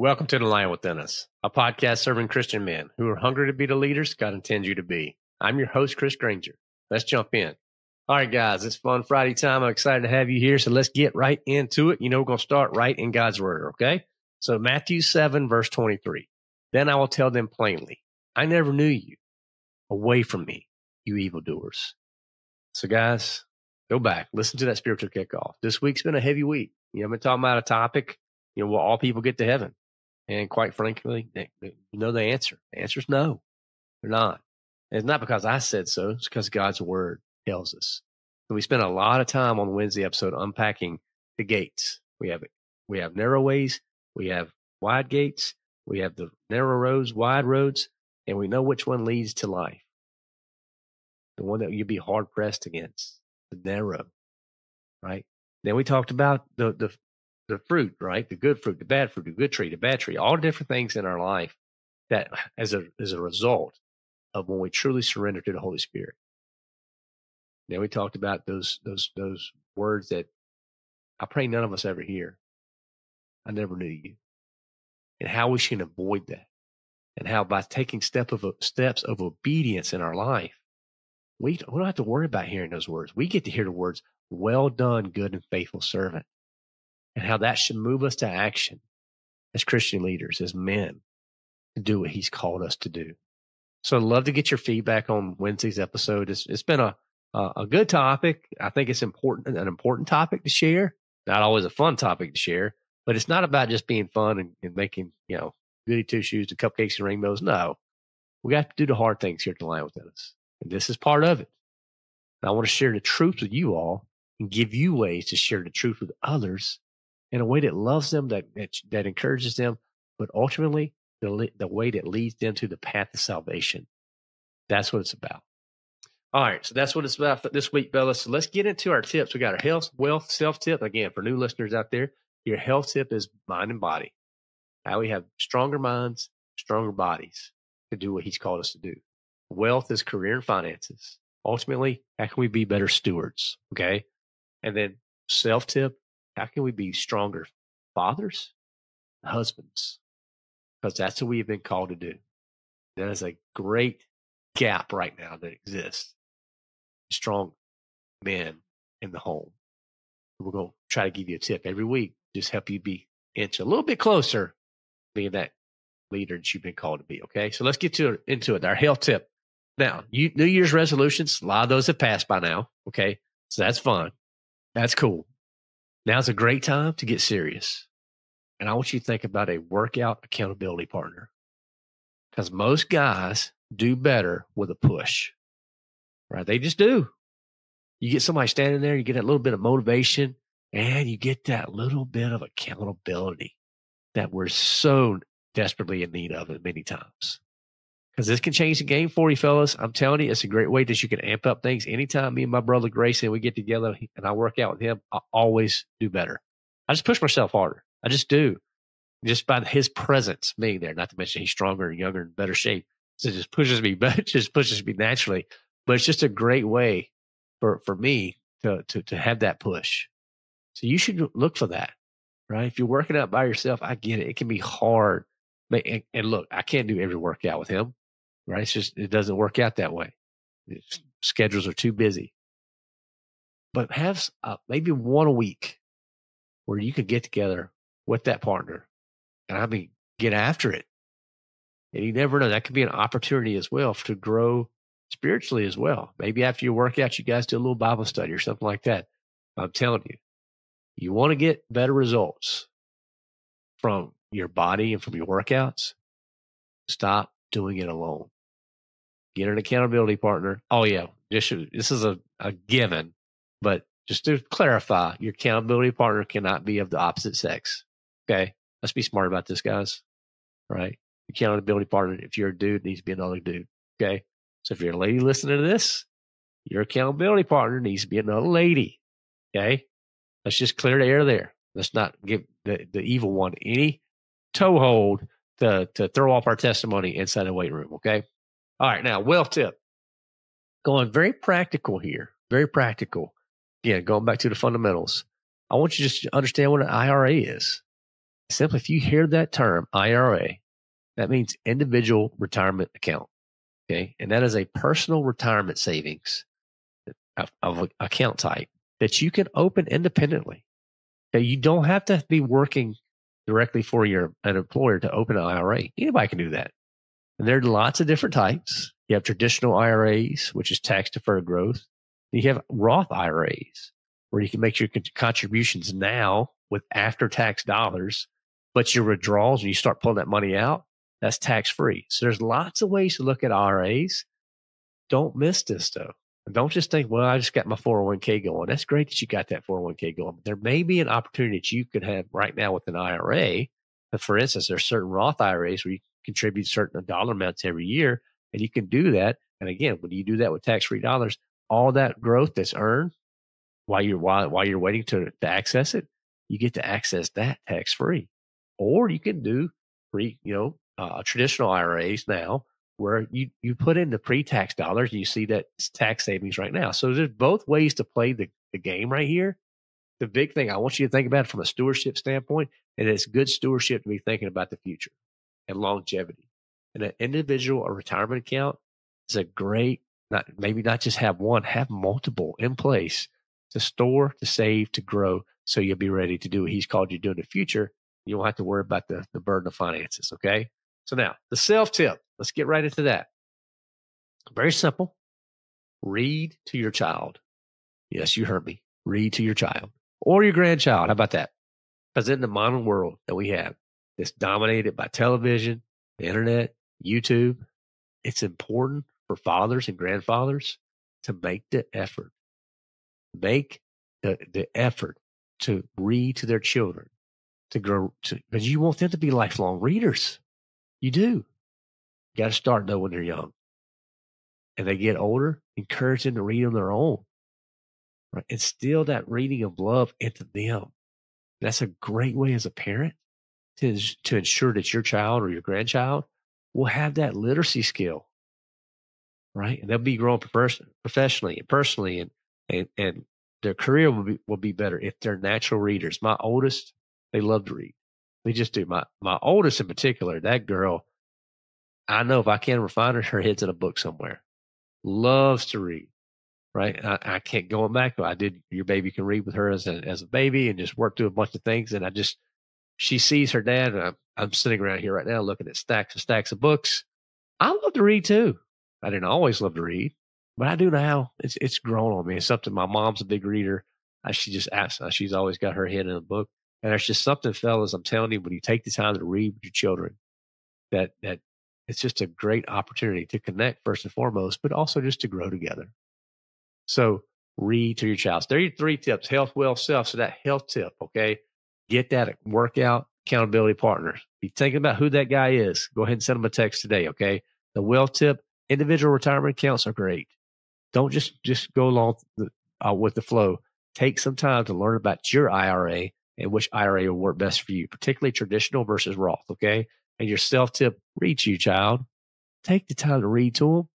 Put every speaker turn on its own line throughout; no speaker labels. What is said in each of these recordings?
Welcome to The Lion Within Us, a podcast serving Christian men who are hungry to be the leaders God intends you to be. I'm your host, Chris Granger. Let's jump in. All right, guys, it's fun Friday time. I'm excited to have you here. So let's get right into it. You know, we're going to start right in God's word, okay? So Matthew 7, verse 23. Then I will tell them plainly, I never knew you. Away from me, you evildoers. So, guys, go back, listen to that spiritual kickoff. This week's been a heavy week. You know, I've been talking about a topic, you know, will all people get to heaven? And quite frankly, they, know the answer. The answer is no, they're not. And it's not because I said so, it's because God's word tells us. So we spent a lot of time on Wednesday episode unpacking the gates. We have we have narrow ways, we have wide gates, we have the narrow roads, wide roads, and we know which one leads to life. The one that you'd be hard pressed against, the narrow, right? Then we talked about the, the the fruit, right? The good fruit, the bad fruit, the good tree, the bad tree, all different things in our life that as a as a result of when we truly surrender to the Holy Spirit. Now we talked about those those those words that I pray none of us ever hear. I never knew you. And how we should avoid that. And how by taking step of steps of obedience in our life, we, we don't have to worry about hearing those words. We get to hear the words, well done, good and faithful servant and how that should move us to action as Christian leaders, as men, to do what He's called us to do. So I'd love to get your feedback on Wednesday's episode. It's, it's been a, a, good topic. I think it's important, an important topic to share. Not always a fun topic to share, but it's not about just being fun and, and making, you know, goody two shoes, the cupcakes and rainbows. No, we got to do the hard things here at the Lion Within Us. And this is part of it. And I want to share the truth with you all and give you ways to share the truth with others in a way that loves them, that that, that encourages them, but ultimately the the way that leads them to the path of salvation. That's what it's about. All right, so that's what it's about this week, Bella. So let's get into our tips. We got our health, wealth, self tip. Again, for new listeners out there, your health tip is mind and body. How we have stronger minds, stronger bodies to do what He's called us to do. Wealth is career and finances. Ultimately, how can we be better stewards? Okay, and then self tip how can we be stronger fathers, husbands? Because that's what we've been called to do. That is a great gap right now that exists. Strong men in the home. We're going to try to give you a tip every week, just help you be inch a little bit closer being that leader that you've been called to be. Okay. So let's get to into it. Our health tip. Now, you, New Year's resolutions, a lot of those have passed by now. Okay. So that's fun. That's cool. Now's a great time to get serious. And I want you to think about a workout accountability partner because most guys do better with a push, right? They just do. You get somebody standing there, you get that little bit of motivation, and you get that little bit of accountability that we're so desperately in need of at many times because this can change the game for you, fellas. I'm telling you, it's a great way that you can amp up things. Anytime me and my brother Grayson we get together and I work out with him, I always do better. I just push myself harder. I just do, just by his presence being there. Not to mention he's stronger and younger and better shape, so it just pushes me, but just pushes me naturally. But it's just a great way for for me to to to have that push. So you should look for that, right? If you're working out by yourself, I get it. It can be hard. And, and look, I can't do every workout with him right? It's just, it doesn't work out that way. It's, schedules are too busy. But have uh, maybe one a week where you could get together with that partner And I mean, get after it. And you never know. That could be an opportunity as well to grow spiritually as well. Maybe after your workout, you guys do a little Bible study or something like that. I'm telling you, you want to get better results from your body and from your workouts. Stop doing it alone. Get an accountability partner. Oh yeah, this, this is a, a given, but just to clarify, your accountability partner cannot be of the opposite sex. Okay. Let's be smart about this, guys. Right? Accountability partner, if you're a dude, needs to be another dude. Okay. So if you're a lady listening to this, your accountability partner needs to be another lady. Okay. Let's just clear the air there. Let's not give the, the evil one any toehold to, to throw off our testimony inside the weight room. Okay. All right. Now, well tip. Going very practical here. Very practical. Again, going back to the fundamentals. I want you just to understand what an IRA is. Simply, if you hear that term, IRA, that means individual retirement account. Okay. And that is a personal retirement savings of, of account type that you can open independently. Okay. You don't have to be working directly for your an employer to open an IRA. Anybody can do that. And there are lots of different types. You have traditional IRAs, which is tax deferred growth. You have Roth IRAs where you can make your contributions now with after tax dollars but your withdrawals, when you start pulling that money out, that's tax free. So there's lots of ways to look at IRAs. Don't miss this though. don't just think, well, I just got my 401k going. That's great that you got that 401k going. There may be an opportunity that you could have right now with an IRA. But for instance, there's certain Roth IRAs where you contribute certain dollar amounts every year, and you can do that. And again, when you do that with tax free dollars, all that growth that's earned while you're while, while you're waiting to, to access it, you get to access that tax free or you can do pre, you know, uh, traditional IRAs now where you, you put in the pre-tax dollars and you see that tax savings right now. So there's both ways to play the, the game right here. The big thing I want you to think about from a stewardship standpoint, and it's good stewardship to be thinking about the future and longevity. And an individual or retirement account is a great, not maybe not just have one, have multiple in place to store, to save, to grow, so you'll be ready to do what he's called you to do in the future you don't have to worry about the, the burden of finances. Okay. So now the self tip, let's get right into that. Very simple. Read to your child. Yes, you heard me. Read to your child or your grandchild. How about that? Because in the modern world that we have, that's dominated by television, the internet, YouTube, it's important for fathers and grandfathers to make the effort. Make the, the effort to read to their children to grow to, because you want them to be lifelong readers. You do. Got to start though when they're young. And they get older, encourage them to read on their own. Right? Instill that reading of love into them. That's a great way as a parent to, to ensure that your child or your grandchild will have that literacy skill. Right? And they'll be growing professionally and personally and, and, and their career will be, will be better if they're natural readers. My oldest, they love to read. They just do. My my oldest in particular, that girl, I know if I can refine her, her head's in a book somewhere. Loves to read. Right. I, I can't going back. I did your baby can read with her as a as a baby and just work through a bunch of things. And I just she sees her dad and I'm, I'm sitting around here right now looking at stacks and stacks of books. I love to read too. I didn't always love to read, but I do now. It's it's grown on me. It's something my mom's a big reader. I, she just asks. Uh, she's always got her head in a book. And there's just something, fellas, I'm telling you, when you take the time to read with your children, that that it's just a great opportunity to connect first and foremost, but also just to grow together. So read to your child. So there are your three tips: health, wealth, self. So that health tip, okay, get that workout accountability partners. Be thinking about who that guy is. Go ahead and send him a text today, okay? The wealth tip: individual retirement accounts are great. Don't just just go along the, uh, with the flow. Take some time to learn about your IRA and which IRA will work best for you, particularly traditional versus Roth. Okay. And your self tip, read to you, child. Take the time to read to them.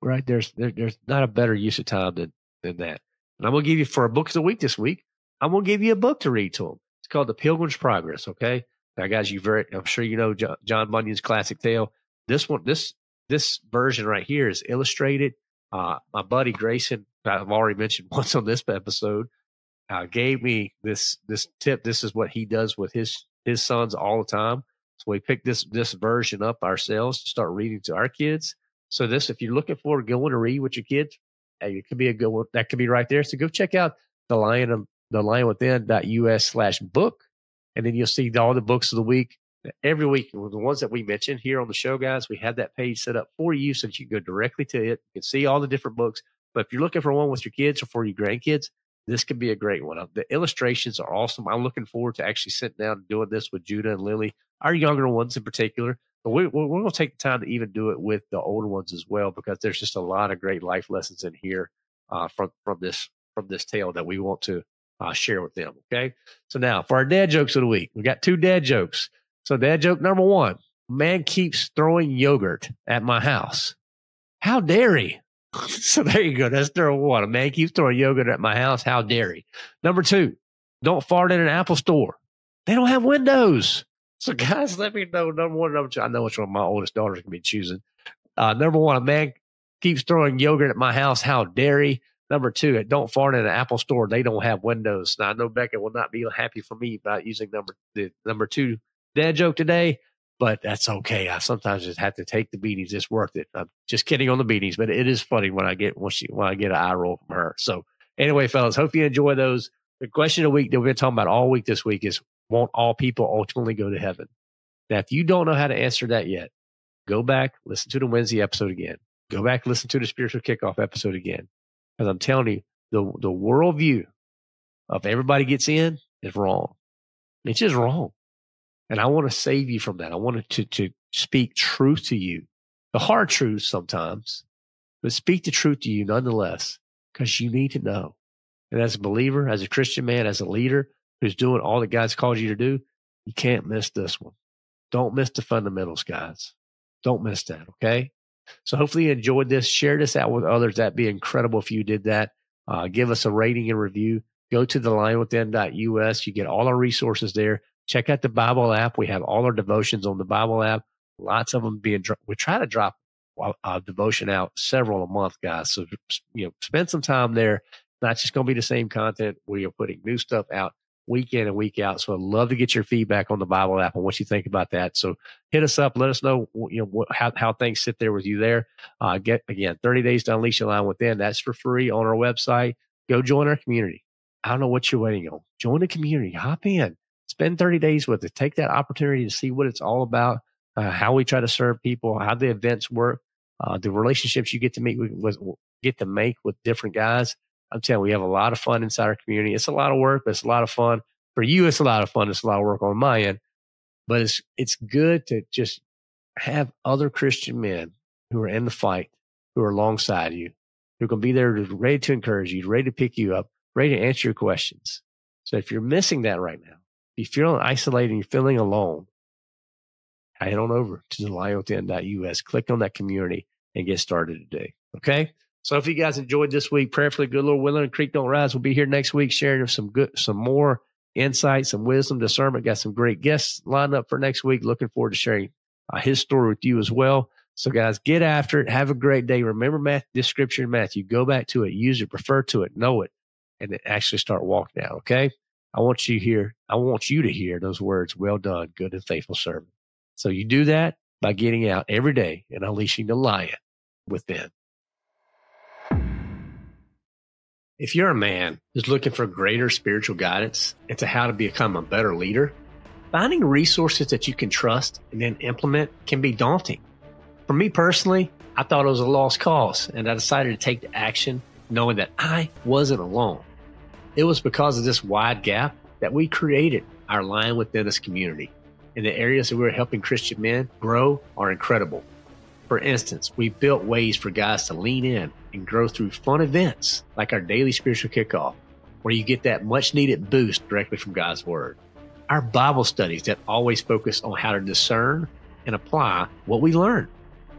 Right. There's, there, there's not a better use of time than, than that. And I'm to give you for a book of the week this week. I'm to give you a book to read to them. Called The Pilgrim's Progress. Okay. Now, guys, you very, I'm sure you know John Bunyan's classic tale. This one, this, this version right here is illustrated. Uh, my buddy Grayson, I've already mentioned once on this episode, uh, gave me this this tip. This is what he does with his his sons all the time. So we picked this this version up ourselves to start reading to our kids. So this, if you're looking for going to read with your kids, it could be a good one. That could be right there. So go check out the lion of the lion within.us slash book. And then you'll see all the books of the week every week. The ones that we mentioned here on the show, guys, we have that page set up for you so that you can go directly to it. You can see all the different books. But if you're looking for one with your kids or for your grandkids, this could be a great one. The illustrations are awesome. I'm looking forward to actually sitting down and doing this with Judah and Lily, our younger ones in particular. But we, we're going to take the time to even do it with the older ones as well, because there's just a lot of great life lessons in here uh, from from this from this tale that we want to uh, share with them. Okay, so now for our dad jokes of the week, we got two dad jokes. So dad joke number one: Man keeps throwing yogurt at my house. How dare he? so there you go. That's number one. A man keeps throwing yogurt at my house. How dare he? Number two, don't fart in an Apple store. They don't have windows. So guys, let me know. Number one, number two. I know which one my oldest daughter's gonna be choosing. Uh, number one, a man keeps throwing yogurt at my house. How dare he? Number two, don't fart in an Apple store. They don't have windows. Now I know Becca will not be happy for me about using number the number two dad joke today but that's okay. I sometimes just have to take the beatings. It's worth it. I'm just kidding on the beatings, but it is funny when I get when she when I get an eye roll from her. So anyway, fellas, hope you enjoy those. The question of the week that we've been talking about all week this week is won't all people ultimately go to heaven? Now, if you don't know how to answer that yet, go back, listen to the Wednesday episode again. Go back, listen to the spiritual kickoff episode again. Because I'm telling you, the the worldview of everybody gets in is wrong. It's just wrong. And I want to save you from that. I want to, to speak truth to you, the hard truth sometimes, but speak the truth to you nonetheless, because you need to know. And as a believer, as a Christian man, as a leader who's doing all that God's called you to do, you can't miss this one. Don't miss the fundamentals, guys. Don't miss that. Okay. So hopefully you enjoyed this. Share this out with others. That'd be incredible if you did that. Uh, give us a rating and review. Go to the lionwithin.us. You get all our resources there. Check out the Bible app. We have all our devotions on the Bible app. Lots of them being, we try to drop a devotion out several a month, guys. So, you know, spend some time there. Not just going to be the same content. We are putting new stuff out week in and week out. So I'd love to get your feedback on the Bible app and what you think about that. So hit us up. Let us know, you know, how, how things sit there with you there. Uh, get again, 30 days to unleash your lion within. That's for free on our website. Go join our community. I don't know what you're waiting on. Join the community. Hop in spend 30 days with it. Take that opportunity to see what it's all about, uh, how we try to serve people, how the events work, uh, the relationships you get to meet with, with, get to make with different guys. I'm telling you, we have a lot of fun inside our community. It's a lot of work, but it's a lot of fun. For you, it's a lot of fun. It's a lot of work on my end, but it's, it's good to just have other Christian men who are in the fight, who are alongside you, who can be there ready to encourage you, ready to pick you up, ready to answer your questions. So if you're missing that right now, if you're feeling isolated you're feeling alone, head on over to lionwithin.us, click on that community and get started today. Okay. So if you guys enjoyed this week, prayerfully, good Lord willing, and Creek Don't Rise. We'll be here next week sharing some good, some more insight, some wisdom, discernment. Got some great guests lined up for next week. Looking forward to sharing uh, his story with you as well. So guys, get after it. Have a great day. Remember Matthew, this scripture in Matthew. Go back to it, use it, refer to it, know it, and actually start walking out. Okay. I want you here. I want you to hear those words, well done, good and faithful servant. So you do that by getting out every day and unleashing the lion within. If you're a man who's looking for greater spiritual guidance into how to become a better leader, finding resources that you can trust and then implement can be daunting. For me personally, I thought it was a lost cause and I decided to take the action knowing that I wasn't alone. It was because of this wide gap that we created our Lion Within Us community. And the areas that we're helping Christian men grow are incredible. For instance, we built ways for guys to lean in and grow through fun events like our daily spiritual kickoff, where you get that much needed boost directly from God's Word. Our Bible studies that always focus on how to discern and apply what we learn.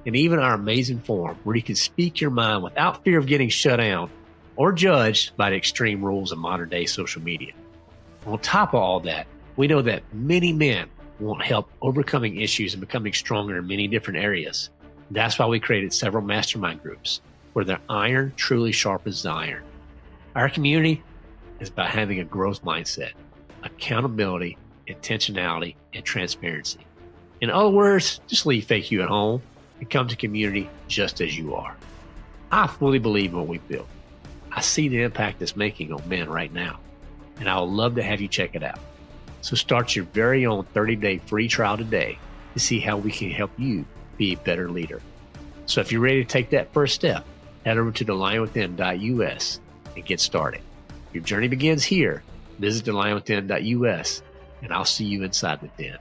And even our amazing forum where you can speak your mind without fear of getting shut down or judged by the extreme rules of modern day social media. On top of all that, we know that many men want help overcoming issues and becoming stronger in many different areas. That's why we created several mastermind groups where the iron truly sharpens the iron. Our community is about having a growth mindset, accountability, intentionality, and transparency. In other words, just leave fake you at home and come to community just as you are. I fully believe in what we built. I see the impact it's making on men right now, and I would love to have you check it out. So start your very own 30 day free trial today to see how we can help you be a better leader. So if you're ready to take that first step, head over to thelionwithin.us and get started. Your journey begins here. Visit thelionwithin.us, and I'll see you inside the den.